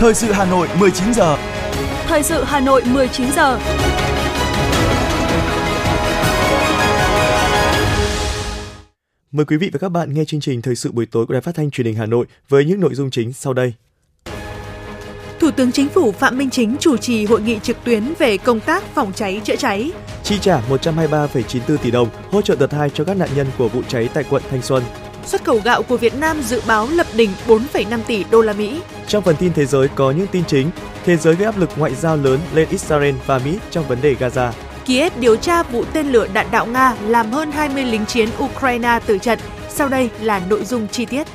Thời sự Hà Nội 19 giờ. Thời sự Hà Nội 19 giờ. Mời quý vị và các bạn nghe chương trình Thời sự buổi tối của Đài Phát thanh Truyền hình Hà Nội với những nội dung chính sau đây. Thủ tướng Chính phủ Phạm Minh Chính chủ trì hội nghị trực tuyến về công tác phòng cháy chữa cháy. Chi trả 123,94 tỷ đồng hỗ trợ đợt 2 cho các nạn nhân của vụ cháy tại quận Thanh Xuân. Xuất khẩu gạo của Việt Nam dự báo lập đỉnh 4,5 tỷ đô la Mỹ. Trong phần tin thế giới có những tin chính, thế giới gây áp lực ngoại giao lớn lên Israel và Mỹ trong vấn đề Gaza. Kiev điều tra vụ tên lửa đạn đạo Nga làm hơn 20 lính chiến Ukraine tử trận. Sau đây là nội dung chi tiết.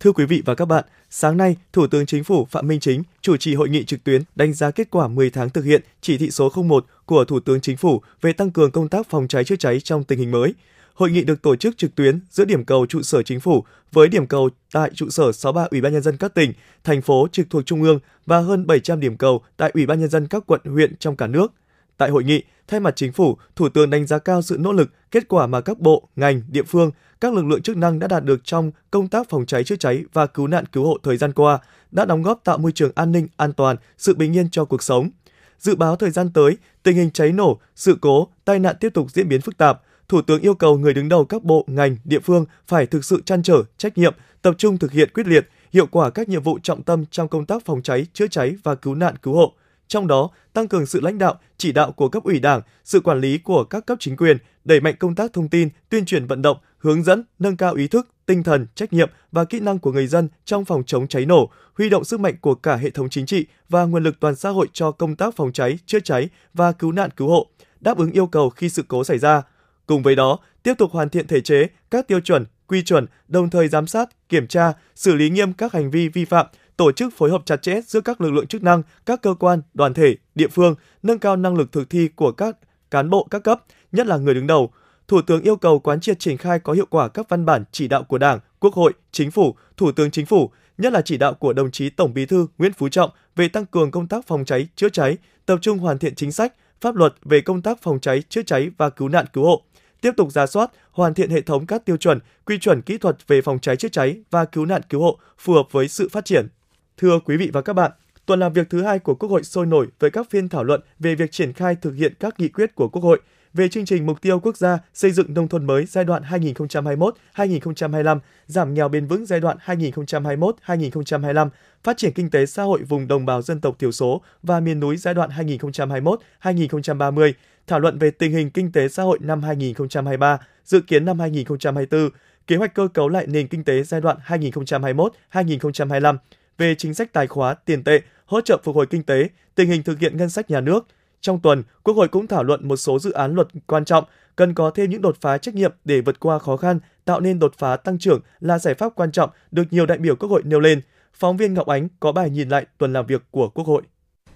Thưa quý vị và các bạn, sáng nay, Thủ tướng Chính phủ Phạm Minh Chính chủ trì hội nghị trực tuyến đánh giá kết quả 10 tháng thực hiện chỉ thị số 01 của Thủ tướng Chính phủ về tăng cường công tác phòng cháy chữa cháy trong tình hình mới. Hội nghị được tổ chức trực tuyến giữa điểm cầu trụ sở chính phủ với điểm cầu tại trụ sở 63 Ủy ban nhân dân các tỉnh, thành phố trực thuộc trung ương và hơn 700 điểm cầu tại Ủy ban nhân dân các quận huyện trong cả nước. Tại hội nghị, thay mặt chính phủ, Thủ tướng đánh giá cao sự nỗ lực, kết quả mà các bộ, ngành, địa phương, các lực lượng chức năng đã đạt được trong công tác phòng cháy chữa cháy và cứu nạn cứu hộ thời gian qua, đã đóng góp tạo môi trường an ninh, an toàn, sự bình yên cho cuộc sống. Dự báo thời gian tới, tình hình cháy nổ, sự cố, tai nạn tiếp tục diễn biến phức tạp, Thủ tướng yêu cầu người đứng đầu các bộ, ngành, địa phương phải thực sự chăn trở, trách nhiệm, tập trung thực hiện quyết liệt, hiệu quả các nhiệm vụ trọng tâm trong công tác phòng cháy, chữa cháy và cứu nạn cứu hộ. Trong đó, tăng cường sự lãnh đạo, chỉ đạo của cấp ủy Đảng, sự quản lý của các cấp chính quyền, đẩy mạnh công tác thông tin, tuyên truyền vận động, hướng dẫn, nâng cao ý thức, tinh thần, trách nhiệm và kỹ năng của người dân trong phòng chống cháy nổ, huy động sức mạnh của cả hệ thống chính trị và nguồn lực toàn xã hội cho công tác phòng cháy, chữa cháy và cứu nạn cứu hộ, đáp ứng yêu cầu khi sự cố xảy ra. Cùng với đó, tiếp tục hoàn thiện thể chế, các tiêu chuẩn, quy chuẩn, đồng thời giám sát, kiểm tra, xử lý nghiêm các hành vi vi phạm, tổ chức phối hợp chặt chẽ giữa các lực lượng chức năng, các cơ quan, đoàn thể, địa phương, nâng cao năng lực thực thi của các cán bộ các cấp, nhất là người đứng đầu. Thủ tướng yêu cầu quán triệt triển khai có hiệu quả các văn bản chỉ đạo của Đảng, Quốc hội, Chính phủ, Thủ tướng Chính phủ, nhất là chỉ đạo của đồng chí Tổng Bí thư Nguyễn Phú Trọng về tăng cường công tác phòng cháy, chữa cháy, tập trung hoàn thiện chính sách, pháp luật về công tác phòng cháy, chữa cháy và cứu nạn cứu hộ, tiếp tục ra soát, hoàn thiện hệ thống các tiêu chuẩn, quy chuẩn kỹ thuật về phòng cháy chữa cháy và cứu nạn cứu hộ phù hợp với sự phát triển. Thưa quý vị và các bạn, tuần làm việc thứ hai của Quốc hội sôi nổi với các phiên thảo luận về việc triển khai thực hiện các nghị quyết của Quốc hội về chương trình mục tiêu quốc gia xây dựng nông thôn mới giai đoạn 2021-2025, giảm nghèo bền vững giai đoạn 2021-2025, phát triển kinh tế xã hội vùng đồng bào dân tộc thiểu số và miền núi giai đoạn 2021-2030, thảo luận về tình hình kinh tế xã hội năm 2023, dự kiến năm 2024, kế hoạch cơ cấu lại nền kinh tế giai đoạn 2021-2025, về chính sách tài khóa, tiền tệ, hỗ trợ phục hồi kinh tế, tình hình thực hiện ngân sách nhà nước. Trong tuần, Quốc hội cũng thảo luận một số dự án luật quan trọng, cần có thêm những đột phá trách nhiệm để vượt qua khó khăn, tạo nên đột phá tăng trưởng là giải pháp quan trọng được nhiều đại biểu Quốc hội nêu lên. Phóng viên Ngọc Ánh có bài nhìn lại tuần làm việc của Quốc hội.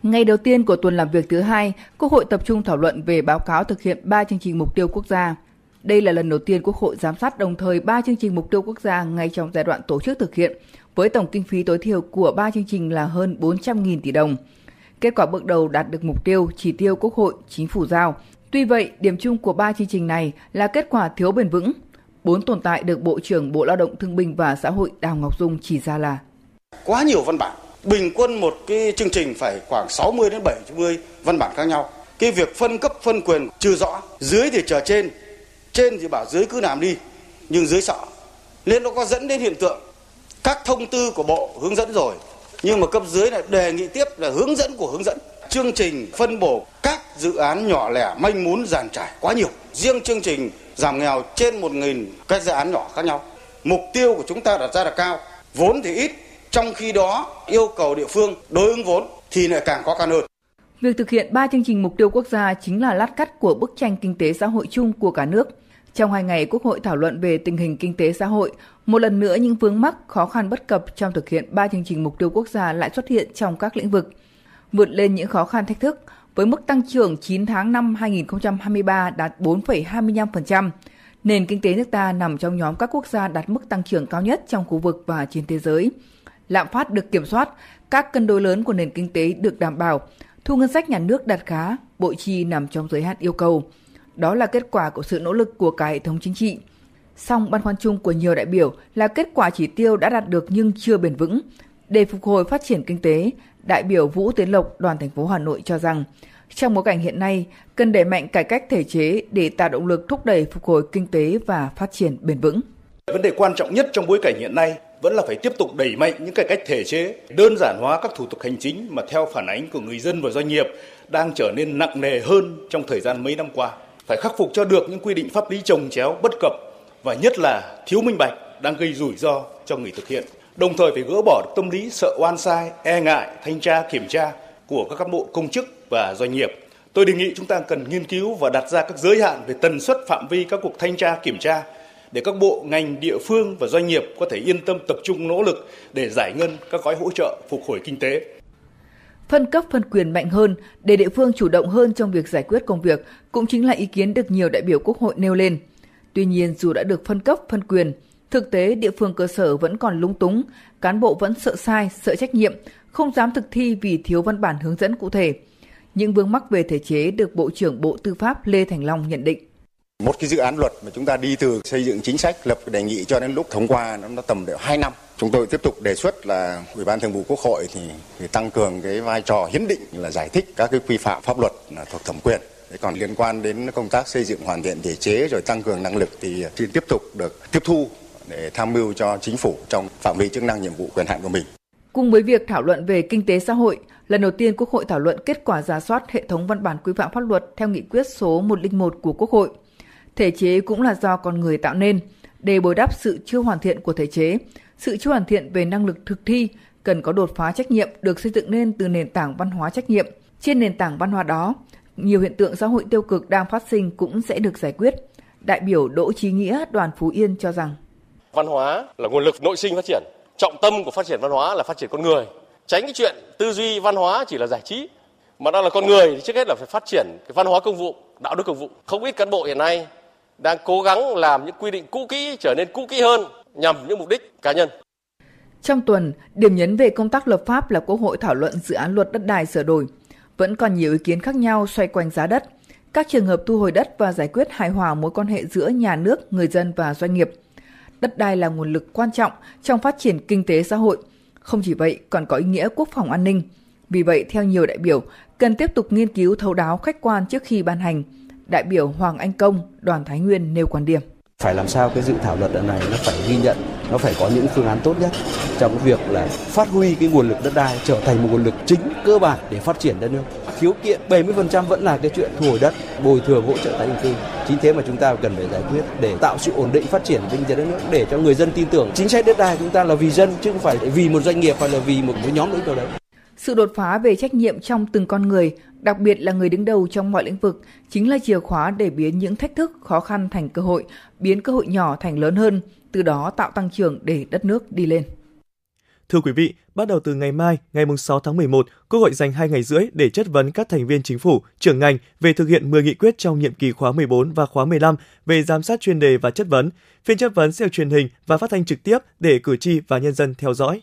Ngày đầu tiên của tuần làm việc thứ hai, Quốc hội tập trung thảo luận về báo cáo thực hiện 3 chương trình mục tiêu quốc gia. Đây là lần đầu tiên Quốc hội giám sát đồng thời 3 chương trình mục tiêu quốc gia ngay trong giai đoạn tổ chức thực hiện, với tổng kinh phí tối thiểu của 3 chương trình là hơn 400.000 tỷ đồng. Kết quả bước đầu đạt được mục tiêu, chỉ tiêu Quốc hội, Chính phủ giao. Tuy vậy, điểm chung của 3 chương trình này là kết quả thiếu bền vững. Bốn tồn tại được Bộ trưởng Bộ Lao động Thương binh và Xã hội Đào Ngọc Dung chỉ ra là Quá nhiều văn bản, bình quân một cái chương trình phải khoảng 60 đến 70 văn bản khác nhau. Cái việc phân cấp phân quyền chưa rõ, dưới thì chờ trên, trên thì bảo dưới cứ làm đi, nhưng dưới sợ. Nên nó có dẫn đến hiện tượng các thông tư của bộ hướng dẫn rồi nhưng mà cấp dưới lại đề nghị tiếp là hướng dẫn của hướng dẫn chương trình phân bổ các dự án nhỏ lẻ manh mún giàn trải quá nhiều riêng chương trình giảm nghèo trên một nghìn các dự án nhỏ khác nhau mục tiêu của chúng ta đặt ra là cao vốn thì ít trong khi đó yêu cầu địa phương đối ứng vốn thì lại càng khó khăn hơn Việc thực hiện 3 chương trình mục tiêu quốc gia chính là lát cắt của bức tranh kinh tế xã hội chung của cả nước. Trong hai ngày, Quốc hội thảo luận về tình hình kinh tế xã hội, một lần nữa những vướng mắc, khó khăn bất cập trong thực hiện ba chương trình mục tiêu quốc gia lại xuất hiện trong các lĩnh vực. Vượt lên những khó khăn thách thức, với mức tăng trưởng 9 tháng năm 2023 đạt 4,25%, nền kinh tế nước ta nằm trong nhóm các quốc gia đạt mức tăng trưởng cao nhất trong khu vực và trên thế giới. Lạm phát được kiểm soát, các cân đối lớn của nền kinh tế được đảm bảo, thu ngân sách nhà nước đạt khá, bộ chi nằm trong giới hạn yêu cầu. Đó là kết quả của sự nỗ lực của cả hệ thống chính trị. Song băn khoăn chung của nhiều đại biểu là kết quả chỉ tiêu đã đạt được nhưng chưa bền vững. Để phục hồi phát triển kinh tế, đại biểu Vũ Tiến Lộc, đoàn thành phố Hà Nội cho rằng, trong bối cảnh hiện nay, cần đẩy mạnh cải cách thể chế để tạo động lực thúc đẩy phục hồi kinh tế và phát triển bền vững. Vấn đề quan trọng nhất trong bối cảnh hiện nay vẫn là phải tiếp tục đẩy mạnh những cải cách thể chế, đơn giản hóa các thủ tục hành chính mà theo phản ánh của người dân và doanh nghiệp đang trở nên nặng nề hơn trong thời gian mấy năm qua. Phải khắc phục cho được những quy định pháp lý trồng chéo bất cập và nhất là thiếu minh bạch đang gây rủi ro cho người thực hiện. Đồng thời phải gỡ bỏ được tâm lý sợ oan sai, e ngại, thanh tra, kiểm tra của các cán bộ công chức và doanh nghiệp. Tôi đề nghị chúng ta cần nghiên cứu và đặt ra các giới hạn về tần suất phạm vi các cuộc thanh tra kiểm tra để các bộ, ngành, địa phương và doanh nghiệp có thể yên tâm tập trung nỗ lực để giải ngân các gói hỗ trợ phục hồi kinh tế. Phân cấp phân quyền mạnh hơn để địa phương chủ động hơn trong việc giải quyết công việc cũng chính là ý kiến được nhiều đại biểu Quốc hội nêu lên. Tuy nhiên, dù đã được phân cấp phân quyền, thực tế địa phương cơ sở vẫn còn lúng túng, cán bộ vẫn sợ sai, sợ trách nhiệm, không dám thực thi vì thiếu văn bản hướng dẫn cụ thể. Những vướng mắc về thể chế được Bộ trưởng Bộ Tư pháp Lê Thành Long nhận định. Một cái dự án luật mà chúng ta đi từ xây dựng chính sách lập đề nghị cho đến lúc thông qua nó nó tầm độ 2 năm. Chúng tôi tiếp tục đề xuất là Ủy ban Thường vụ Quốc hội thì, thì tăng cường cái vai trò hiến định là giải thích các cái quy phạm pháp luật là thuộc thẩm quyền. Thế còn liên quan đến công tác xây dựng hoàn thiện thể chế rồi tăng cường năng lực thì xin tiếp tục được tiếp thu để tham mưu cho chính phủ trong phạm vi chức năng nhiệm vụ quyền hạn của mình. Cùng với việc thảo luận về kinh tế xã hội, lần đầu tiên Quốc hội thảo luận kết quả giả soát hệ thống văn bản quy phạm pháp luật theo nghị quyết số 101 của Quốc hội. Thể chế cũng là do con người tạo nên. Để bồi đắp sự chưa hoàn thiện của thể chế, sự chưa hoàn thiện về năng lực thực thi cần có đột phá trách nhiệm được xây dựng nên từ nền tảng văn hóa trách nhiệm. Trên nền tảng văn hóa đó, nhiều hiện tượng xã hội tiêu cực đang phát sinh cũng sẽ được giải quyết. Đại biểu Đỗ Chí Nghĩa, đoàn Phú Yên cho rằng Văn hóa là nguồn lực nội sinh phát triển. Trọng tâm của phát triển văn hóa là phát triển con người. Tránh cái chuyện tư duy văn hóa chỉ là giải trí. Mà đang là con người thì trước hết là phải phát triển cái văn hóa công vụ, đạo đức công vụ. Không ít cán bộ hiện nay đang cố gắng làm những quy định cũ kỹ trở nên cũ kỹ hơn nhằm những mục đích cá nhân. Trong tuần, điểm nhấn về công tác lập pháp là Quốc hội thảo luận dự án luật đất đai sửa đổi. Vẫn còn nhiều ý kiến khác nhau xoay quanh giá đất, các trường hợp thu hồi đất và giải quyết hài hòa mối quan hệ giữa nhà nước, người dân và doanh nghiệp. Đất đai là nguồn lực quan trọng trong phát triển kinh tế xã hội. Không chỉ vậy, còn có ý nghĩa quốc phòng an ninh. Vì vậy, theo nhiều đại biểu, cần tiếp tục nghiên cứu thấu đáo khách quan trước khi ban hành – đại biểu Hoàng Anh Công, đoàn Thái Nguyên nêu quan điểm. Phải làm sao cái dự thảo luật này nó phải ghi nhận, nó phải có những phương án tốt nhất trong việc là phát huy cái nguồn lực đất đai trở thành một nguồn lực chính cơ bản để phát triển đất nước. Khiếu kiện 70% vẫn là cái chuyện thu hồi đất, bồi thường hỗ trợ tái định cư. Chính thế mà chúng ta cần phải giải quyết để tạo sự ổn định phát triển kinh tế đất nước để cho người dân tin tưởng chính sách đất đai chúng ta là vì dân chứ không phải vì một doanh nghiệp hay là vì một nhóm đối nào đấy. Sự đột phá về trách nhiệm trong từng con người, đặc biệt là người đứng đầu trong mọi lĩnh vực, chính là chìa khóa để biến những thách thức khó khăn thành cơ hội, biến cơ hội nhỏ thành lớn hơn, từ đó tạo tăng trưởng để đất nước đi lên. Thưa quý vị, bắt đầu từ ngày mai, ngày 6 tháng 11, Quốc hội dành 2 ngày rưỡi để chất vấn các thành viên chính phủ, trưởng ngành về thực hiện 10 nghị quyết trong nhiệm kỳ khóa 14 và khóa 15 về giám sát chuyên đề và chất vấn. Phiên chất vấn sẽ được truyền hình và phát thanh trực tiếp để cử tri và nhân dân theo dõi.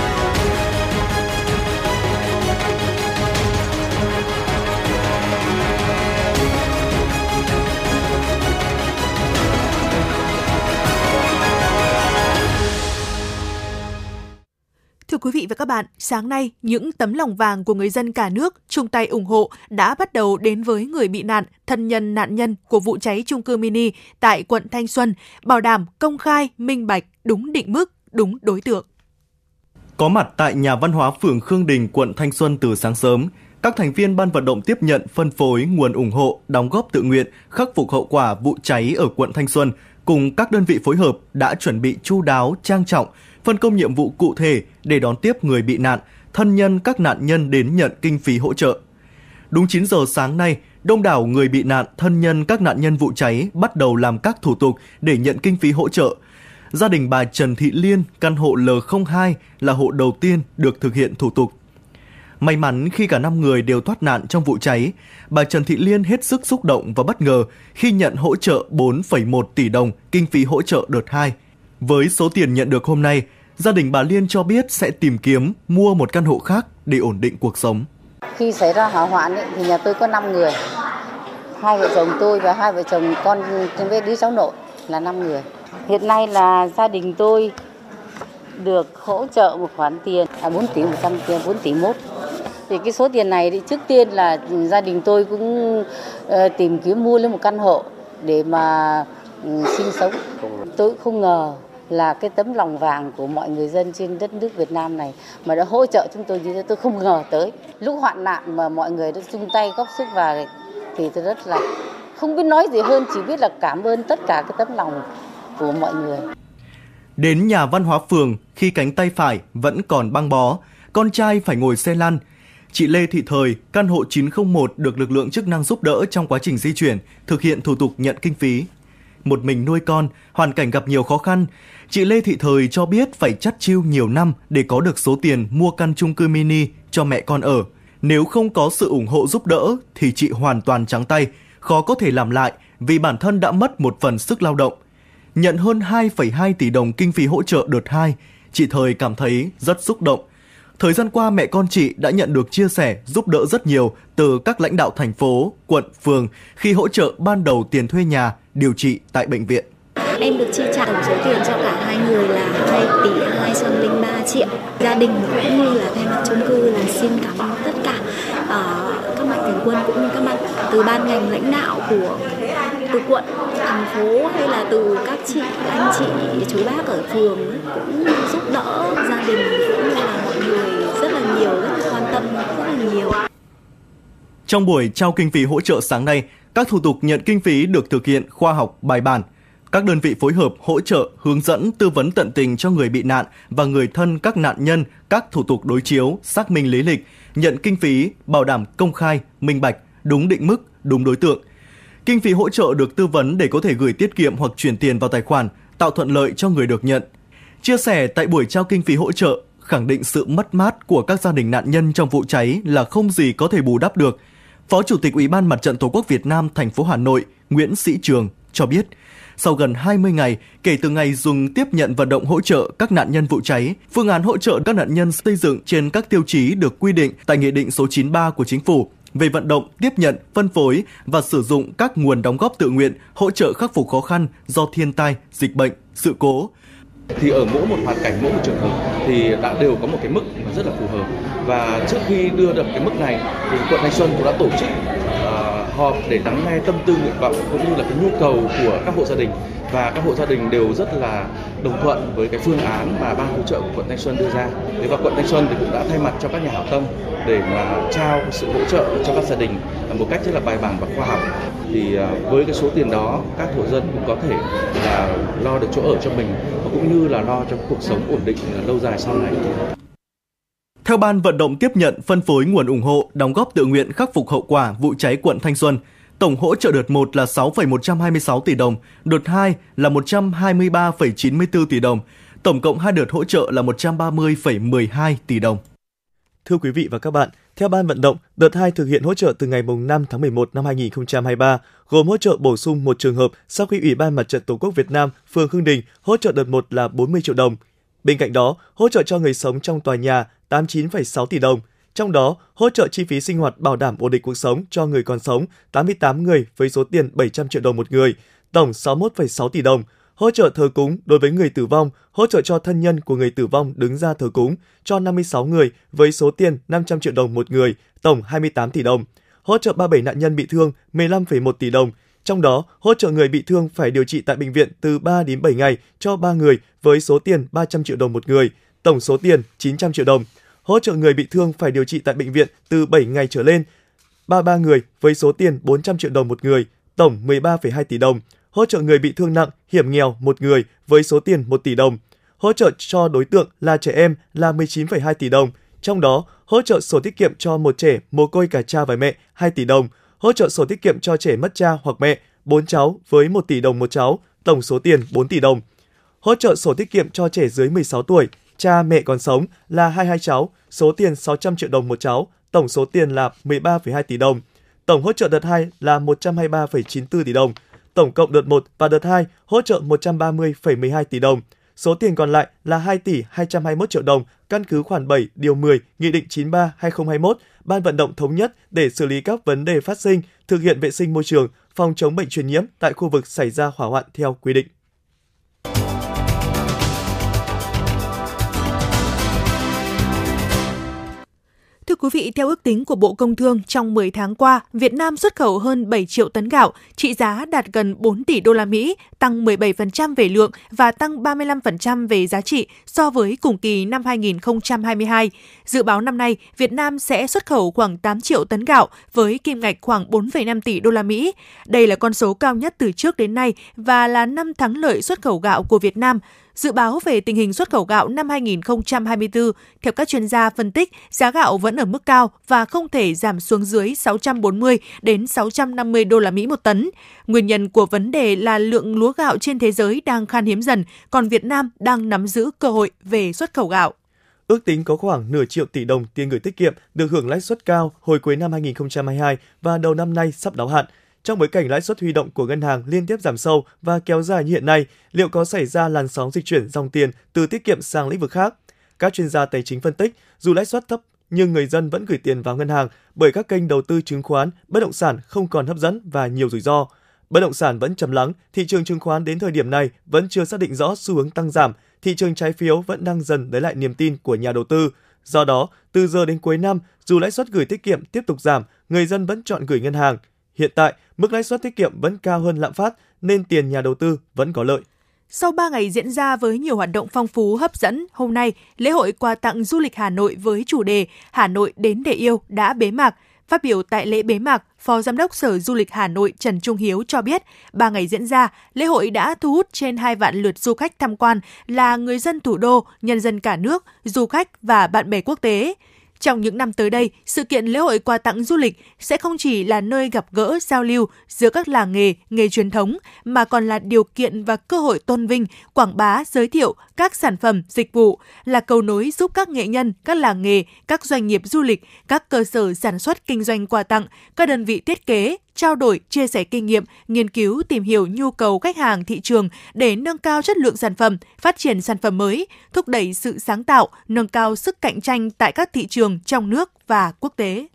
Quý vị và các bạn, sáng nay, những tấm lòng vàng của người dân cả nước chung tay ủng hộ đã bắt đầu đến với người bị nạn, thân nhân nạn nhân của vụ cháy chung cư mini tại quận Thanh Xuân, bảo đảm công khai, minh bạch, đúng định mức, đúng đối tượng. Có mặt tại nhà văn hóa phường Khương Đình, quận Thanh Xuân từ sáng sớm, các thành viên ban vận động tiếp nhận phân phối nguồn ủng hộ, đóng góp tự nguyện, khắc phục hậu quả vụ cháy ở quận Thanh Xuân cùng các đơn vị phối hợp đã chuẩn bị chu đáo, trang trọng, phân công nhiệm vụ cụ thể để đón tiếp người bị nạn, thân nhân các nạn nhân đến nhận kinh phí hỗ trợ. Đúng 9 giờ sáng nay, đông đảo người bị nạn, thân nhân các nạn nhân vụ cháy bắt đầu làm các thủ tục để nhận kinh phí hỗ trợ. Gia đình bà Trần Thị Liên, căn hộ L02 là hộ đầu tiên được thực hiện thủ tục. May mắn khi cả 5 người đều thoát nạn trong vụ cháy, bà Trần Thị Liên hết sức xúc động và bất ngờ khi nhận hỗ trợ 4,1 tỷ đồng kinh phí hỗ trợ đợt 2. Với số tiền nhận được hôm nay, gia đình bà Liên cho biết sẽ tìm kiếm mua một căn hộ khác để ổn định cuộc sống. Khi xảy ra hỏa hoạn ấy, thì nhà tôi có 5 người. Hai vợ chồng tôi và hai vợ chồng con với đứa cháu nội là 5 người. Hiện nay là gia đình tôi được hỗ trợ một khoản tiền à 4 tỷ 100 tiền 4 tỷ 1 thì cái số tiền này thì trước tiên là gia đình tôi cũng ờ, tìm kiếm mua lên một căn hộ để mà ừ, sinh sống tôi không ngờ là cái tấm lòng vàng của mọi người dân trên đất nước Việt Nam này mà đã hỗ trợ chúng tôi như thế tôi không ngờ tới lúc hoạn nạn mà mọi người đã chung tay góp sức vào thì tôi rất là không biết nói gì hơn chỉ biết là cảm ơn tất cả cái tấm lòng của mọi người Đến nhà văn hóa phường khi cánh tay phải vẫn còn băng bó, con trai phải ngồi xe lăn. Chị Lê Thị Thời, căn hộ 901 được lực lượng chức năng giúp đỡ trong quá trình di chuyển, thực hiện thủ tục nhận kinh phí. Một mình nuôi con, hoàn cảnh gặp nhiều khó khăn. Chị Lê Thị Thời cho biết phải chắt chiu nhiều năm để có được số tiền mua căn chung cư mini cho mẹ con ở. Nếu không có sự ủng hộ giúp đỡ thì chị hoàn toàn trắng tay, khó có thể làm lại vì bản thân đã mất một phần sức lao động – nhận hơn 2,2 tỷ đồng kinh phí hỗ trợ đợt 2, chị Thời cảm thấy rất xúc động. Thời gian qua mẹ con chị đã nhận được chia sẻ giúp đỡ rất nhiều từ các lãnh đạo thành phố, quận, phường khi hỗ trợ ban đầu tiền thuê nhà, điều trị tại bệnh viện. Em được chi trả tổng số tiền cho cả 2 tỷ 203 triệu. Gia đình cũng như là thay mặt chung cư là xin cảm ơn tất cả uh, các mạnh thường quân cũng như các bạn từ ban ngành lãnh đạo của từ quận thành phố hay là từ các chị anh chị chú bác ở phường cũng giúp đỡ gia đình cũng như là mọi người rất là nhiều rất là quan tâm rất là nhiều trong buổi trao kinh phí hỗ trợ sáng nay các thủ tục nhận kinh phí được thực hiện khoa học bài bản các đơn vị phối hợp hỗ trợ, hướng dẫn, tư vấn tận tình cho người bị nạn và người thân các nạn nhân các thủ tục đối chiếu, xác minh lý lịch, nhận kinh phí, bảo đảm công khai, minh bạch, đúng định mức, đúng đối tượng. Kinh phí hỗ trợ được tư vấn để có thể gửi tiết kiệm hoặc chuyển tiền vào tài khoản, tạo thuận lợi cho người được nhận. Chia sẻ tại buổi trao kinh phí hỗ trợ, khẳng định sự mất mát của các gia đình nạn nhân trong vụ cháy là không gì có thể bù đắp được. Phó Chủ tịch Ủy ban Mặt trận Tổ quốc Việt Nam thành phố Hà Nội Nguyễn Sĩ Trường cho biết, sau gần 20 ngày kể từ ngày dùng tiếp nhận vận động hỗ trợ các nạn nhân vụ cháy, phương án hỗ trợ các nạn nhân xây dựng trên các tiêu chí được quy định tại Nghị định số 93 của Chính phủ về vận động, tiếp nhận, phân phối và sử dụng các nguồn đóng góp tự nguyện hỗ trợ khắc phục khó khăn do thiên tai, dịch bệnh, sự cố. Thì ở mỗi một hoàn cảnh, mỗi một trường hợp thì đã đều có một cái mức rất là phù hợp. Và trước khi đưa được cái mức này thì quận Thanh Xuân cũng đã tổ chức họp để lắng nghe tâm tư nguyện vọng cũng như là cái nhu cầu của các hộ gia đình và các hộ gia đình đều rất là đồng thuận với cái phương án mà ban hỗ trợ của quận Thanh Xuân đưa ra. Thế và quận Thanh Xuân thì cũng đã thay mặt cho các nhà hảo tâm để mà trao sự hỗ trợ cho các gia đình một cách rất là bài bản và khoa học. Thì à, với cái số tiền đó, các hộ dân cũng có thể là lo được chỗ ở cho mình và cũng như là lo cho cuộc sống ổn định lâu dài sau này. Theo Ban vận động tiếp nhận phân phối nguồn ủng hộ, đóng góp tự nguyện khắc phục hậu quả vụ cháy quận Thanh Xuân, Tổng hỗ trợ đợt 1 là 6,126 tỷ đồng, đợt 2 là 123,94 tỷ đồng. Tổng cộng hai đợt hỗ trợ là 130,12 tỷ đồng. Thưa quý vị và các bạn, theo ban vận động, đợt 2 thực hiện hỗ trợ từ ngày 5 tháng 11 năm 2023, gồm hỗ trợ bổ sung một trường hợp sau khi Ủy ban Mặt trận Tổ quốc Việt Nam, phường Khương Đình hỗ trợ đợt 1 là 40 triệu đồng. Bên cạnh đó, hỗ trợ cho người sống trong tòa nhà 89,6 tỷ đồng, trong đó, hỗ trợ chi phí sinh hoạt bảo đảm ổn định cuộc sống cho người còn sống 88 người với số tiền 700 triệu đồng một người, tổng 61,6 tỷ đồng. Hỗ trợ thờ cúng đối với người tử vong, hỗ trợ cho thân nhân của người tử vong đứng ra thờ cúng cho 56 người với số tiền 500 triệu đồng một người, tổng 28 tỷ đồng. Hỗ trợ 37 nạn nhân bị thương 15,1 tỷ đồng, trong đó hỗ trợ người bị thương phải điều trị tại bệnh viện từ 3 đến 7 ngày cho 3 người với số tiền 300 triệu đồng một người, tổng số tiền 900 triệu đồng hỗ trợ người bị thương phải điều trị tại bệnh viện từ 7 ngày trở lên, 33 người với số tiền 400 triệu đồng một người, tổng 13,2 tỷ đồng, hỗ trợ người bị thương nặng, hiểm nghèo một người với số tiền 1 tỷ đồng, hỗ trợ cho đối tượng là trẻ em là 19,2 tỷ đồng, trong đó hỗ trợ sổ tiết kiệm cho một trẻ mồ côi cả cha và mẹ 2 tỷ đồng, hỗ trợ sổ tiết kiệm cho trẻ mất cha hoặc mẹ 4 cháu với 1 tỷ đồng một cháu, tổng số tiền 4 tỷ đồng. Hỗ trợ sổ tiết kiệm cho trẻ dưới 16 tuổi cha mẹ còn sống là 22 cháu, số tiền 600 triệu đồng một cháu, tổng số tiền là 13,2 tỷ đồng. Tổng hỗ trợ đợt 2 là 123,94 tỷ đồng. Tổng cộng đợt 1 và đợt 2 hỗ trợ 130,12 tỷ đồng. Số tiền còn lại là 2 tỷ 221 triệu đồng, căn cứ khoản 7 điều 10 Nghị định 93/2021, Ban vận động thống nhất để xử lý các vấn đề phát sinh, thực hiện vệ sinh môi trường, phòng chống bệnh truyền nhiễm tại khu vực xảy ra hỏa hoạn theo quy định. Quý vị, theo ước tính của Bộ Công Thương, trong 10 tháng qua, Việt Nam xuất khẩu hơn 7 triệu tấn gạo, trị giá đạt gần 4 tỷ đô la Mỹ, tăng 17% về lượng và tăng 35% về giá trị so với cùng kỳ năm 2022. Dự báo năm nay, Việt Nam sẽ xuất khẩu khoảng 8 triệu tấn gạo với kim ngạch khoảng 4,5 tỷ đô la Mỹ. Đây là con số cao nhất từ trước đến nay và là năm thắng lợi xuất khẩu gạo của Việt Nam. Dự báo về tình hình xuất khẩu gạo năm 2024, theo các chuyên gia phân tích, giá gạo vẫn ở mức cao và không thể giảm xuống dưới 640 đến 650 đô la Mỹ một tấn. Nguyên nhân của vấn đề là lượng lúa gạo trên thế giới đang khan hiếm dần, còn Việt Nam đang nắm giữ cơ hội về xuất khẩu gạo. Ước tính có khoảng nửa triệu tỷ đồng tiền gửi tiết kiệm được hưởng lãi suất cao hồi cuối năm 2022 và đầu năm nay sắp đáo hạn – trong bối cảnh lãi suất huy động của ngân hàng liên tiếp giảm sâu và kéo dài như hiện nay, liệu có xảy ra làn sóng dịch chuyển dòng tiền từ tiết kiệm sang lĩnh vực khác? Các chuyên gia tài chính phân tích, dù lãi suất thấp nhưng người dân vẫn gửi tiền vào ngân hàng bởi các kênh đầu tư chứng khoán, bất động sản không còn hấp dẫn và nhiều rủi ro. Bất động sản vẫn trầm lắng, thị trường chứng khoán đến thời điểm này vẫn chưa xác định rõ xu hướng tăng giảm, thị trường trái phiếu vẫn đang dần lấy lại niềm tin của nhà đầu tư. Do đó, từ giờ đến cuối năm, dù lãi suất gửi tiết kiệm tiếp tục giảm, người dân vẫn chọn gửi ngân hàng. Hiện tại, mức lãi suất tiết kiệm vẫn cao hơn lạm phát nên tiền nhà đầu tư vẫn có lợi. Sau 3 ngày diễn ra với nhiều hoạt động phong phú hấp dẫn, hôm nay, lễ hội quà tặng du lịch Hà Nội với chủ đề Hà Nội đến để yêu đã bế mạc. Phát biểu tại lễ bế mạc, Phó Giám đốc Sở Du lịch Hà Nội Trần Trung Hiếu cho biết, 3 ngày diễn ra, lễ hội đã thu hút trên 2 vạn lượt du khách tham quan là người dân thủ đô, nhân dân cả nước, du khách và bạn bè quốc tế. Trong những năm tới đây, sự kiện lễ hội quà tặng du lịch sẽ không chỉ là nơi gặp gỡ giao lưu giữa các làng nghề, nghề truyền thống mà còn là điều kiện và cơ hội tôn vinh, quảng bá, giới thiệu các sản phẩm, dịch vụ, là cầu nối giúp các nghệ nhân, các làng nghề, các doanh nghiệp du lịch, các cơ sở sản xuất kinh doanh quà tặng, các đơn vị thiết kế, trao đổi, chia sẻ kinh nghiệm, nghiên cứu, tìm hiểu nhu cầu khách hàng thị trường để nâng cao chất lượng sản phẩm, phát triển sản phẩm mới, thúc đẩy sự sáng tạo, nâng cao sức cạnh tranh tại các thị trường trong nước và quốc tế.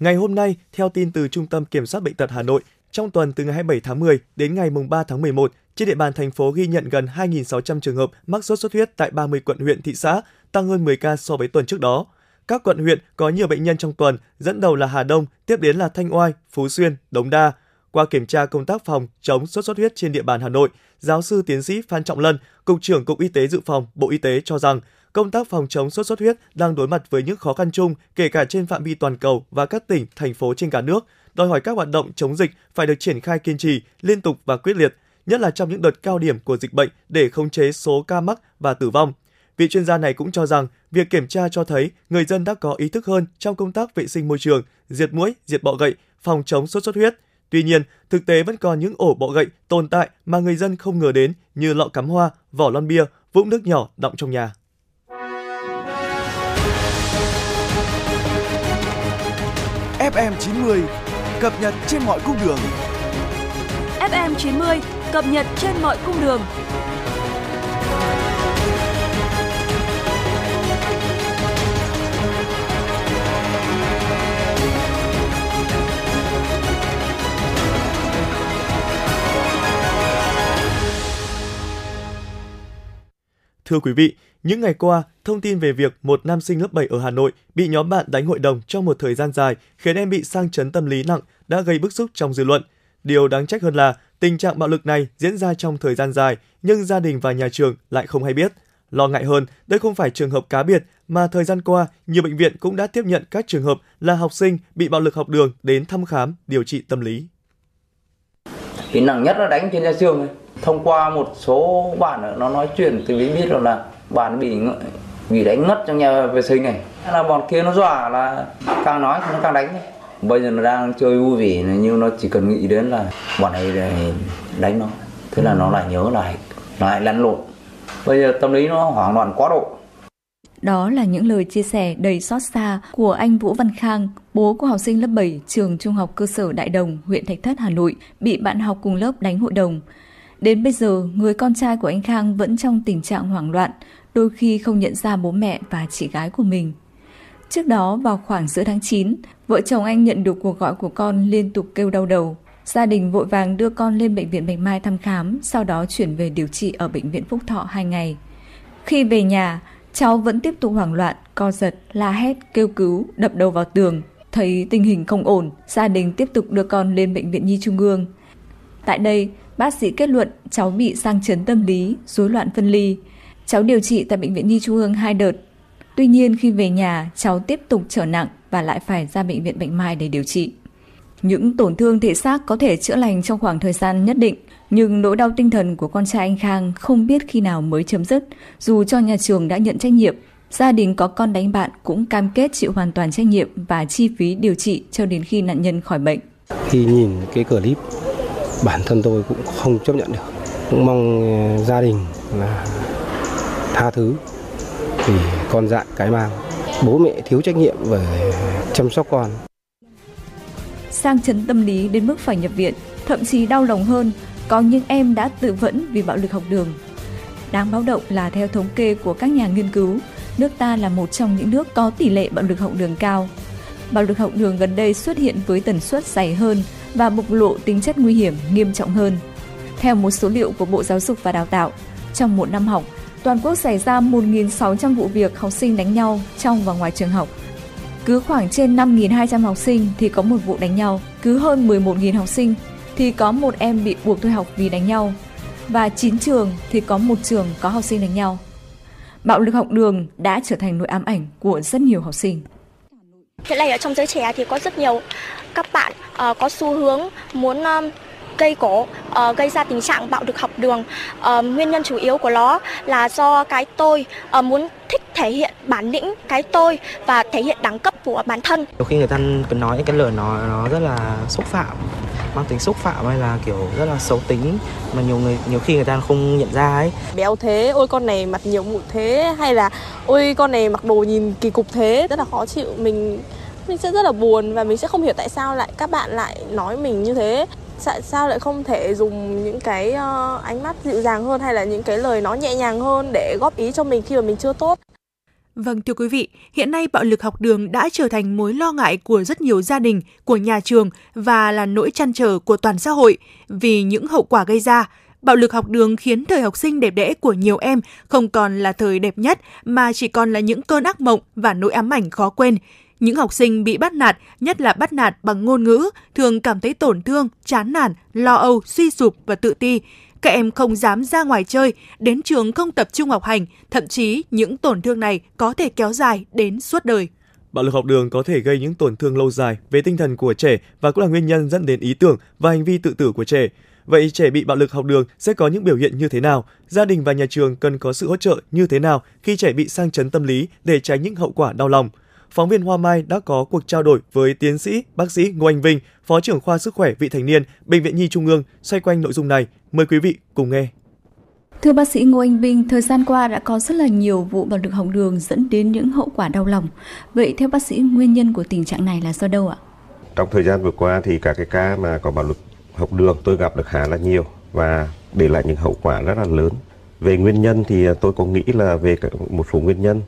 Ngày hôm nay, theo tin từ Trung tâm Kiểm soát Bệnh tật Hà Nội, trong tuần từ ngày 27 tháng 10 đến ngày 3 tháng 11, trên địa bàn thành phố ghi nhận gần 2.600 trường hợp mắc sốt xuất huyết tại 30 quận huyện thị xã, tăng hơn 10 ca so với tuần trước đó. Các quận huyện có nhiều bệnh nhân trong tuần, dẫn đầu là Hà Đông, tiếp đến là Thanh Oai, Phú Xuyên, Đống Đa. Qua kiểm tra công tác phòng chống sốt xuất huyết trên địa bàn Hà Nội, giáo sư tiến sĩ Phan Trọng Lân, Cục trưởng Cục Y tế Dự phòng, Bộ Y tế cho rằng công tác phòng chống sốt xuất huyết đang đối mặt với những khó khăn chung kể cả trên phạm vi toàn cầu và các tỉnh, thành phố trên cả nước, đòi hỏi các hoạt động chống dịch phải được triển khai kiên trì, liên tục và quyết liệt, nhất là trong những đợt cao điểm của dịch bệnh để khống chế số ca mắc và tử vong. Vị chuyên gia này cũng cho rằng việc kiểm tra cho thấy người dân đã có ý thức hơn trong công tác vệ sinh môi trường, diệt mũi, diệt bọ gậy, phòng chống sốt xuất huyết. Tuy nhiên, thực tế vẫn còn những ổ bọ gậy tồn tại mà người dân không ngờ đến như lọ cắm hoa, vỏ lon bia, vũng nước nhỏ đọng trong nhà. FM 90 cập nhật trên mọi cung đường. FM 90 cập nhật trên mọi cung đường. Thưa quý vị, những ngày qua, thông tin về việc một nam sinh lớp 7 ở Hà Nội bị nhóm bạn đánh hội đồng trong một thời gian dài khiến em bị sang chấn tâm lý nặng đã gây bức xúc trong dư luận. Điều đáng trách hơn là tình trạng bạo lực này diễn ra trong thời gian dài nhưng gia đình và nhà trường lại không hay biết. Lo ngại hơn, đây không phải trường hợp cá biệt mà thời gian qua, nhiều bệnh viện cũng đã tiếp nhận các trường hợp là học sinh bị bạo lực học đường đến thăm khám, điều trị tâm lý. Cái nặng nhất là đánh trên da xương ấy thông qua một số bạn nó nói chuyện thì mới biết được là bạn bị bị đánh ngất trong nhà vệ sinh này. Là bọn kia nó dọa là càng nói thì nó càng đánh bây giờ nó đang chơi vui vẻ nhưng nó chỉ cần nghĩ đến là bọn này đánh nó. Thế là nó lại nhớ lại lại lăn lộn. Bây giờ tâm lý nó hoảng loạn quá độ. Đó là những lời chia sẻ đầy xót xa của anh Vũ Văn Khang, bố của học sinh lớp 7 trường Trung học cơ sở Đại Đồng, huyện Thạch Thất, Hà Nội, bị bạn học cùng lớp đánh hội đồng. Đến bây giờ, người con trai của anh Khang vẫn trong tình trạng hoảng loạn, đôi khi không nhận ra bố mẹ và chị gái của mình. Trước đó, vào khoảng giữa tháng 9, vợ chồng anh nhận được cuộc gọi của con liên tục kêu đau đầu. Gia đình vội vàng đưa con lên bệnh viện Bạch Mai thăm khám, sau đó chuyển về điều trị ở bệnh viện Phúc Thọ 2 ngày. Khi về nhà, cháu vẫn tiếp tục hoảng loạn, co giật, la hét, kêu cứu, đập đầu vào tường. Thấy tình hình không ổn, gia đình tiếp tục đưa con lên bệnh viện Nhi Trung ương. Tại đây, bác sĩ kết luận cháu bị sang chấn tâm lý, rối loạn phân ly. Cháu điều trị tại bệnh viện Nhi Trung ương hai đợt. Tuy nhiên khi về nhà, cháu tiếp tục trở nặng và lại phải ra bệnh viện Bệnh Mai để điều trị. Những tổn thương thể xác có thể chữa lành trong khoảng thời gian nhất định, nhưng nỗi đau tinh thần của con trai anh Khang không biết khi nào mới chấm dứt, dù cho nhà trường đã nhận trách nhiệm. Gia đình có con đánh bạn cũng cam kết chịu hoàn toàn trách nhiệm và chi phí điều trị cho đến khi nạn nhân khỏi bệnh. Khi nhìn cái clip, bản thân tôi cũng không chấp nhận được. Cũng mong ờ, gia đình là tha thứ vì con dại cái mang. Bố mẹ thiếu trách nhiệm về chăm sóc con sang chấn tâm lý đến mức phải nhập viện, thậm chí đau lòng hơn, có những em đã tự vẫn vì bạo lực học đường. Đáng báo động là theo thống kê của các nhà nghiên cứu, nước ta là một trong những nước có tỷ lệ bạo lực học đường cao. Bạo lực học đường gần đây xuất hiện với tần suất dày hơn và bộc lộ tính chất nguy hiểm nghiêm trọng hơn. Theo một số liệu của Bộ Giáo dục và Đào tạo, trong một năm học, toàn quốc xảy ra 1.600 vụ việc học sinh đánh nhau trong và ngoài trường học – cứ khoảng trên 5.200 học sinh thì có một vụ đánh nhau, cứ hơn 11.000 học sinh thì có một em bị buộc thôi học vì đánh nhau và 9 trường thì có một trường có học sinh đánh nhau. Bạo lực học đường đã trở thành nỗi ám ảnh của rất nhiều học sinh. Hiện nay ở trong giới trẻ thì có rất nhiều các bạn uh, có xu hướng muốn um, gây gỗ uh, gây ra tình trạng bạo lực học đường. Uh, nguyên nhân chủ yếu của nó là do cái tôi uh, muốn thích thể hiện bản lĩnh cái tôi và thể hiện đẳng cấp của bản thân. Nhiều khi người ta cứ nói những cái lời nó nó rất là xúc phạm mang tính xúc phạm hay là kiểu rất là xấu tính mà nhiều người nhiều khi người ta không nhận ra ấy béo thế ôi con này mặt nhiều mụn thế hay là ôi con này mặc đồ nhìn kỳ cục thế rất là khó chịu mình mình sẽ rất là buồn và mình sẽ không hiểu tại sao lại các bạn lại nói mình như thế tại sao lại không thể dùng những cái uh, ánh mắt dịu dàng hơn hay là những cái lời nói nhẹ nhàng hơn để góp ý cho mình khi mà mình chưa tốt Vâng thưa quý vị, hiện nay bạo lực học đường đã trở thành mối lo ngại của rất nhiều gia đình, của nhà trường và là nỗi chăn trở của toàn xã hội vì những hậu quả gây ra. Bạo lực học đường khiến thời học sinh đẹp đẽ của nhiều em không còn là thời đẹp nhất mà chỉ còn là những cơn ác mộng và nỗi ám ảnh khó quên. Những học sinh bị bắt nạt, nhất là bắt nạt bằng ngôn ngữ, thường cảm thấy tổn thương, chán nản, lo âu, suy sụp và tự ti. Các em không dám ra ngoài chơi, đến trường không tập trung học hành, thậm chí những tổn thương này có thể kéo dài đến suốt đời. Bạo lực học đường có thể gây những tổn thương lâu dài về tinh thần của trẻ và cũng là nguyên nhân dẫn đến ý tưởng và hành vi tự tử của trẻ. Vậy trẻ bị bạo lực học đường sẽ có những biểu hiện như thế nào? Gia đình và nhà trường cần có sự hỗ trợ như thế nào khi trẻ bị sang chấn tâm lý để tránh những hậu quả đau lòng? Phóng viên Hoa Mai đã có cuộc trao đổi với tiến sĩ bác sĩ Ngô Anh Vinh, Phó trưởng khoa sức khỏe vị thành niên, Bệnh viện Nhi Trung ương xoay quanh nội dung này. Mời quý vị cùng nghe. Thưa bác sĩ Ngô Anh Vinh, thời gian qua đã có rất là nhiều vụ bạo lực học đường dẫn đến những hậu quả đau lòng. Vậy theo bác sĩ, nguyên nhân của tình trạng này là do đâu ạ? Trong thời gian vừa qua thì các cái ca mà có bạo lực học đường tôi gặp được khá là nhiều và để lại những hậu quả rất là lớn. Về nguyên nhân thì tôi có nghĩ là về một số nguyên nhân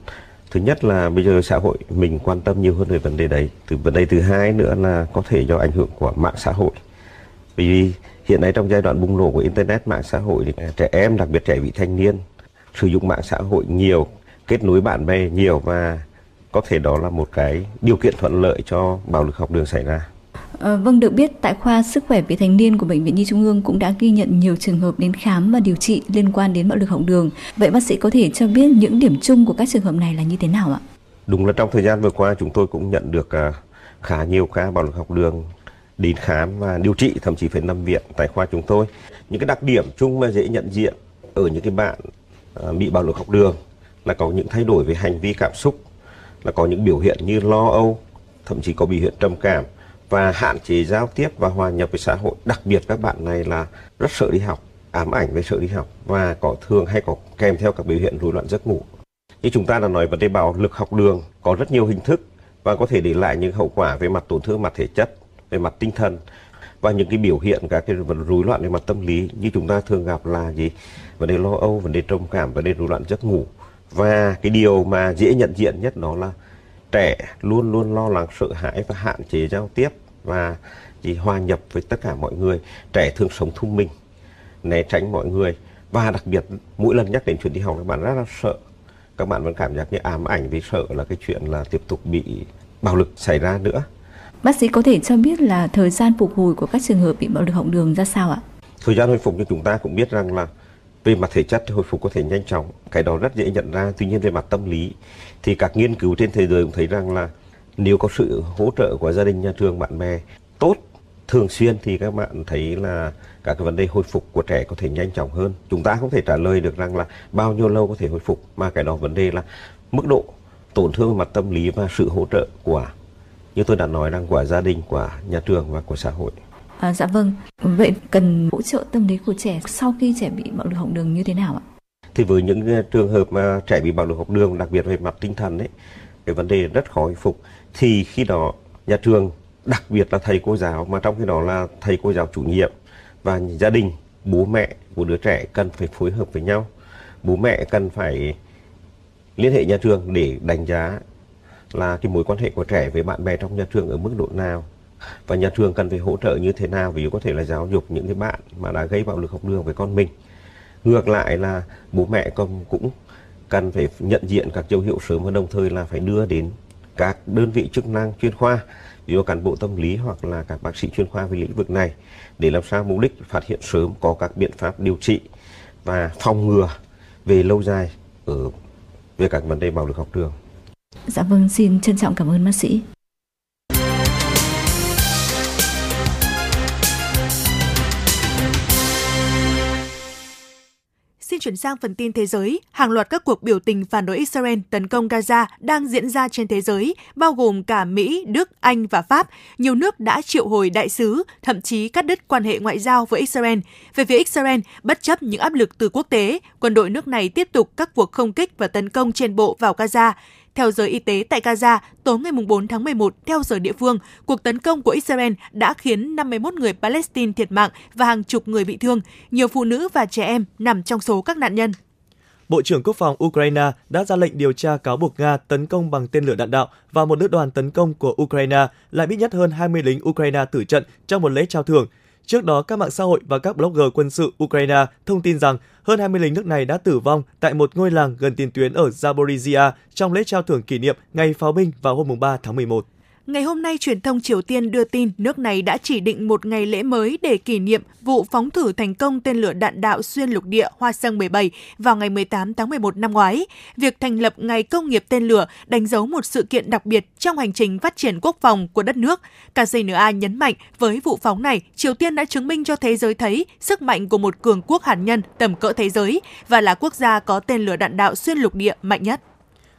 thứ nhất là bây giờ xã hội mình quan tâm nhiều hơn về vấn đề đấy. Từ vấn đề thứ hai nữa là có thể do ảnh hưởng của mạng xã hội. Vì hiện nay trong giai đoạn bùng nổ của internet, mạng xã hội thì trẻ em, đặc biệt trẻ vị thanh niên, sử dụng mạng xã hội nhiều, kết nối bạn bè nhiều và có thể đó là một cái điều kiện thuận lợi cho bạo lực học đường xảy ra. À, vâng, được biết tại khoa sức khỏe vị thành niên của Bệnh viện Nhi Trung ương cũng đã ghi nhận nhiều trường hợp đến khám và điều trị liên quan đến bạo lực học đường. Vậy bác sĩ có thể cho biết những điểm chung của các trường hợp này là như thế nào ạ? Đúng là trong thời gian vừa qua chúng tôi cũng nhận được à, khá nhiều ca bạo lực học đường đến khám và điều trị thậm chí phải nằm viện tại khoa chúng tôi. Những cái đặc điểm chung mà dễ nhận diện ở những cái bạn à, bị bạo lực học đường là có những thay đổi về hành vi cảm xúc, là có những biểu hiện như lo âu, thậm chí có biểu hiện trầm cảm và hạn chế giao tiếp và hòa nhập với xã hội. Đặc biệt các bạn này là rất sợ đi học, ám ảnh về sợ đi học và có thường hay có kèm theo các biểu hiện rối loạn giấc ngủ. Như chúng ta đã nói vấn đề bạo lực học đường có rất nhiều hình thức và có thể để lại những hậu quả về mặt tổn thương mặt thể chất, về mặt tinh thần. và những cái biểu hiện các cái vấn rối loạn về mặt tâm lý như chúng ta thường gặp là gì vấn đề lo âu vấn đề trầm cảm vấn đề rối loạn giấc ngủ và cái điều mà dễ nhận diện nhất đó là trẻ luôn luôn lo lắng sợ hãi và hạn chế giao tiếp và chỉ hòa nhập với tất cả mọi người trẻ thường sống thông minh né tránh mọi người và đặc biệt mỗi lần nhắc đến chuyện đi học các bạn rất là sợ các bạn vẫn cảm giác như ám ảnh vì sợ là cái chuyện là tiếp tục bị bạo lực xảy ra nữa Bác sĩ có thể cho biết là thời gian phục hồi của các trường hợp bị bạo lực học đường ra sao ạ? Thời gian hồi phục như chúng ta cũng biết rằng là về mặt thể chất thì hồi phục có thể nhanh chóng, cái đó rất dễ nhận ra. Tuy nhiên về mặt tâm lý thì các nghiên cứu trên thế giới cũng thấy rằng là nếu có sự hỗ trợ của gia đình, nhà trường, bạn bè tốt thường xuyên thì các bạn thấy là các cái vấn đề hồi phục của trẻ có thể nhanh chóng hơn. Chúng ta không thể trả lời được rằng là bao nhiêu lâu có thể hồi phục mà cái đó vấn đề là mức độ tổn thương về mặt tâm lý và sự hỗ trợ của như tôi đã nói rằng của gia đình, của nhà trường và của xã hội. À, dạ vâng, vậy cần hỗ trợ tâm lý của trẻ sau khi trẻ bị bạo lực học đường như thế nào ạ? Thì với những trường hợp mà trẻ bị bạo lực học đường, đặc biệt về mặt tinh thần ấy, cái vấn đề rất khó hồi phục, thì khi đó nhà trường, đặc biệt là thầy cô giáo, mà trong khi đó là thầy cô giáo chủ nhiệm và gia đình, bố mẹ của đứa trẻ cần phải phối hợp với nhau. Bố mẹ cần phải liên hệ nhà trường để đánh giá là cái mối quan hệ của trẻ với bạn bè trong nhà trường ở mức độ nào. Và nhà trường cần phải hỗ trợ như thế nào ví dụ có thể là giáo dục những cái bạn mà đã gây bạo lực học đường với con mình. Ngược lại là bố mẹ cũng cũng cần phải nhận diện các dấu hiệu sớm và đồng thời là phải đưa đến các đơn vị chức năng chuyên khoa ví dụ cán bộ tâm lý hoặc là các bác sĩ chuyên khoa về lĩnh vực này để làm sao mục đích phát hiện sớm có các biện pháp điều trị và phòng ngừa về lâu dài ở về các vấn đề bạo lực học đường. Dạ vâng, xin trân trọng cảm ơn bác sĩ. Xin chuyển sang phần tin thế giới. Hàng loạt các cuộc biểu tình phản đối Israel tấn công Gaza đang diễn ra trên thế giới, bao gồm cả Mỹ, Đức, Anh và Pháp. Nhiều nước đã triệu hồi đại sứ, thậm chí cắt đứt quan hệ ngoại giao với Israel. Về phía Israel, bất chấp những áp lực từ quốc tế, quân đội nước này tiếp tục các cuộc không kích và tấn công trên bộ vào Gaza. Theo giới y tế tại Gaza, tối ngày 4 tháng 11, theo giờ địa phương, cuộc tấn công của Israel đã khiến 51 người Palestine thiệt mạng và hàng chục người bị thương. Nhiều phụ nữ và trẻ em nằm trong số các nạn nhân. Bộ trưởng Quốc phòng Ukraine đã ra lệnh điều tra cáo buộc Nga tấn công bằng tên lửa đạn đạo và một lữ đoàn tấn công của Ukraine, lại ít nhất hơn 20 lính Ukraine tử trận trong một lễ trao thưởng. Trước đó, các mạng xã hội và các blogger quân sự Ukraine thông tin rằng hơn 20 lính nước này đã tử vong tại một ngôi làng gần tiền tuyến ở Zaporizhia trong lễ trao thưởng kỷ niệm Ngày Pháo binh vào hôm 3 tháng 11. Ngày hôm nay, truyền thông Triều Tiên đưa tin nước này đã chỉ định một ngày lễ mới để kỷ niệm vụ phóng thử thành công tên lửa đạn đạo xuyên lục địa Hoa Sơn 17 vào ngày 18 tháng 11 năm ngoái. Việc thành lập Ngày Công nghiệp tên lửa đánh dấu một sự kiện đặc biệt trong hành trình phát triển quốc phòng của đất nước. KCNA nhấn mạnh với vụ phóng này, Triều Tiên đã chứng minh cho thế giới thấy sức mạnh của một cường quốc hạt nhân tầm cỡ thế giới và là quốc gia có tên lửa đạn đạo xuyên lục địa mạnh nhất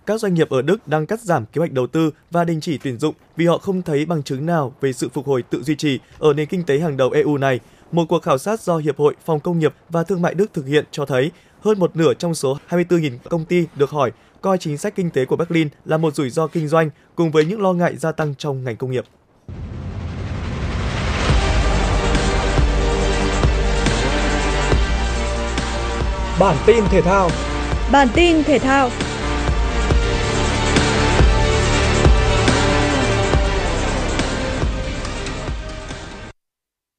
các doanh nghiệp ở Đức đang cắt giảm kế hoạch đầu tư và đình chỉ tuyển dụng vì họ không thấy bằng chứng nào về sự phục hồi tự duy trì ở nền kinh tế hàng đầu EU này. Một cuộc khảo sát do Hiệp hội Phòng công nghiệp và Thương mại Đức thực hiện cho thấy hơn một nửa trong số 24.000 công ty được hỏi coi chính sách kinh tế của Berlin là một rủi ro kinh doanh cùng với những lo ngại gia tăng trong ngành công nghiệp. Bản tin thể thao Bản tin thể thao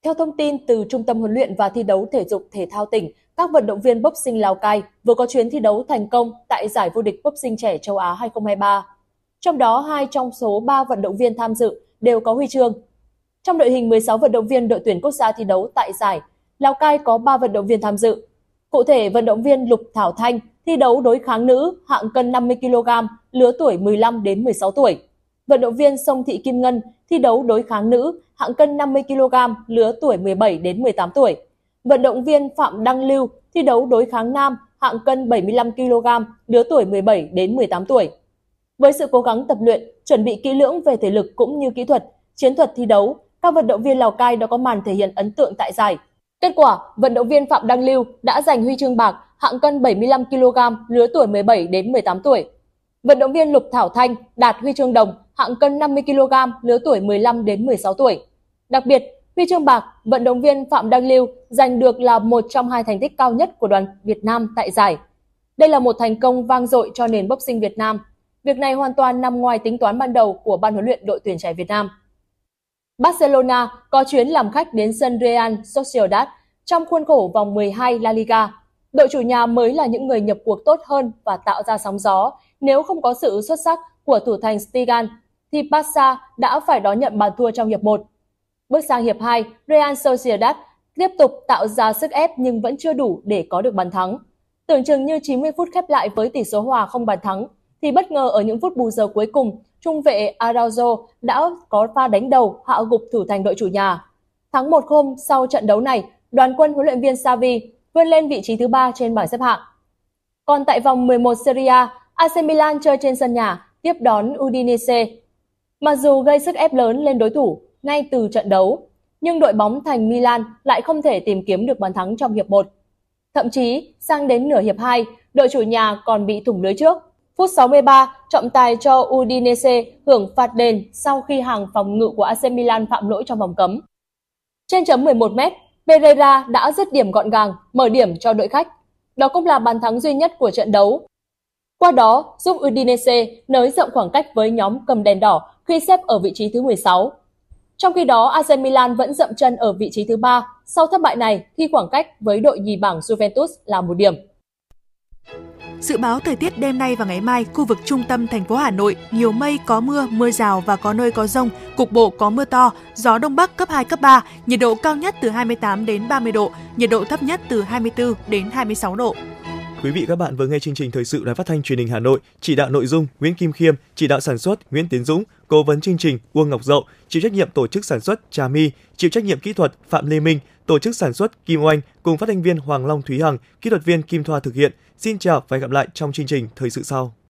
Theo thông tin từ Trung tâm huấn luyện và thi đấu thể dục thể thao tỉnh, các vận động viên boxing Lào Cai vừa có chuyến thi đấu thành công tại giải vô địch boxing trẻ châu Á 2023. Trong đó, hai trong số 3 vận động viên tham dự đều có huy chương. Trong đội hình 16 vận động viên đội tuyển quốc gia thi đấu tại giải, Lào Cai có 3 vận động viên tham dự. Cụ thể, vận động viên Lục Thảo Thanh thi đấu đối kháng nữ hạng cân 50 kg, lứa tuổi 15 đến 16 tuổi. Vận động viên Sông Thị Kim Ngân thi đấu đối kháng nữ hạng cân 50 kg, lứa tuổi 17 đến 18 tuổi. Vận động viên Phạm Đăng Lưu thi đấu đối kháng nam hạng cân 75 kg, lứa tuổi 17 đến 18 tuổi. Với sự cố gắng tập luyện, chuẩn bị kỹ lưỡng về thể lực cũng như kỹ thuật, chiến thuật thi đấu, các vận động viên Lào Cai đã có màn thể hiện ấn tượng tại giải. Kết quả, vận động viên Phạm Đăng Lưu đã giành huy chương bạc hạng cân 75 kg, lứa tuổi 17 đến 18 tuổi. Vận động viên Lục Thảo Thanh đạt huy chương đồng hạng cân 50 kg, lứa tuổi 15 đến 16 tuổi. Đặc biệt, Huy chương bạc, vận động viên Phạm Đăng Lưu giành được là một trong hai thành tích cao nhất của đoàn Việt Nam tại giải. Đây là một thành công vang dội cho nền boxing Việt Nam. Việc này hoàn toàn nằm ngoài tính toán ban đầu của ban huấn luyện đội tuyển trẻ Việt Nam. Barcelona có chuyến làm khách đến sân Real Sociedad trong khuôn khổ vòng 12 La Liga. Đội chủ nhà mới là những người nhập cuộc tốt hơn và tạo ra sóng gió. Nếu không có sự xuất sắc của thủ thành Stigan, thì Barca đã phải đón nhận bàn thua trong hiệp 1. Bước sang hiệp 2, Real Sociedad tiếp tục tạo ra sức ép nhưng vẫn chưa đủ để có được bàn thắng. Tưởng chừng như 90 phút khép lại với tỷ số hòa không bàn thắng, thì bất ngờ ở những phút bù giờ cuối cùng, trung vệ Araujo đã có pha đánh đầu hạ gục thủ thành đội chủ nhà. Thắng một hôm sau trận đấu này, đoàn quân huấn luyện viên Xavi vươn lên vị trí thứ ba trên bảng xếp hạng. Còn tại vòng 11 Serie A, AC Milan chơi trên sân nhà tiếp đón Udinese. Mặc dù gây sức ép lớn lên đối thủ ngay từ trận đấu, nhưng đội bóng thành Milan lại không thể tìm kiếm được bàn thắng trong hiệp 1. Thậm chí, sang đến nửa hiệp 2, đội chủ nhà còn bị thủng lưới trước. Phút 63, trọng tài cho Udinese hưởng phạt đền sau khi hàng phòng ngự của AC Milan phạm lỗi trong vòng cấm. Trên chấm 11 m Pereira đã dứt điểm gọn gàng, mở điểm cho đội khách. Đó cũng là bàn thắng duy nhất của trận đấu. Qua đó, giúp Udinese nới rộng khoảng cách với nhóm cầm đèn đỏ khi xếp ở vị trí thứ 16. Trong khi đó, AC Milan vẫn dậm chân ở vị trí thứ 3 sau thất bại này khi khoảng cách với đội nhì bảng Juventus là một điểm. Dự báo thời tiết đêm nay và ngày mai, khu vực trung tâm thành phố Hà Nội nhiều mây, có mưa, mưa rào và có nơi có rông, cục bộ có mưa to, gió đông bắc cấp 2 cấp 3, nhiệt độ cao nhất từ 28 đến 30 độ, nhiệt độ thấp nhất từ 24 đến 26 độ. Quý vị các bạn vừa nghe chương trình thời sự Đài Phát thanh Truyền hình Hà Nội, chỉ đạo nội dung Nguyễn Kim Khiêm, chỉ đạo sản xuất Nguyễn Tiến Dũng, cố vấn chương trình Uông Ngọc Dậu, chịu trách nhiệm tổ chức sản xuất Trà My, chịu trách nhiệm kỹ thuật Phạm Lê Minh, tổ chức sản xuất Kim Oanh cùng phát thanh viên Hoàng Long Thúy Hằng, kỹ thuật viên Kim Thoa thực hiện. Xin chào và hẹn gặp lại trong chương trình thời sự sau.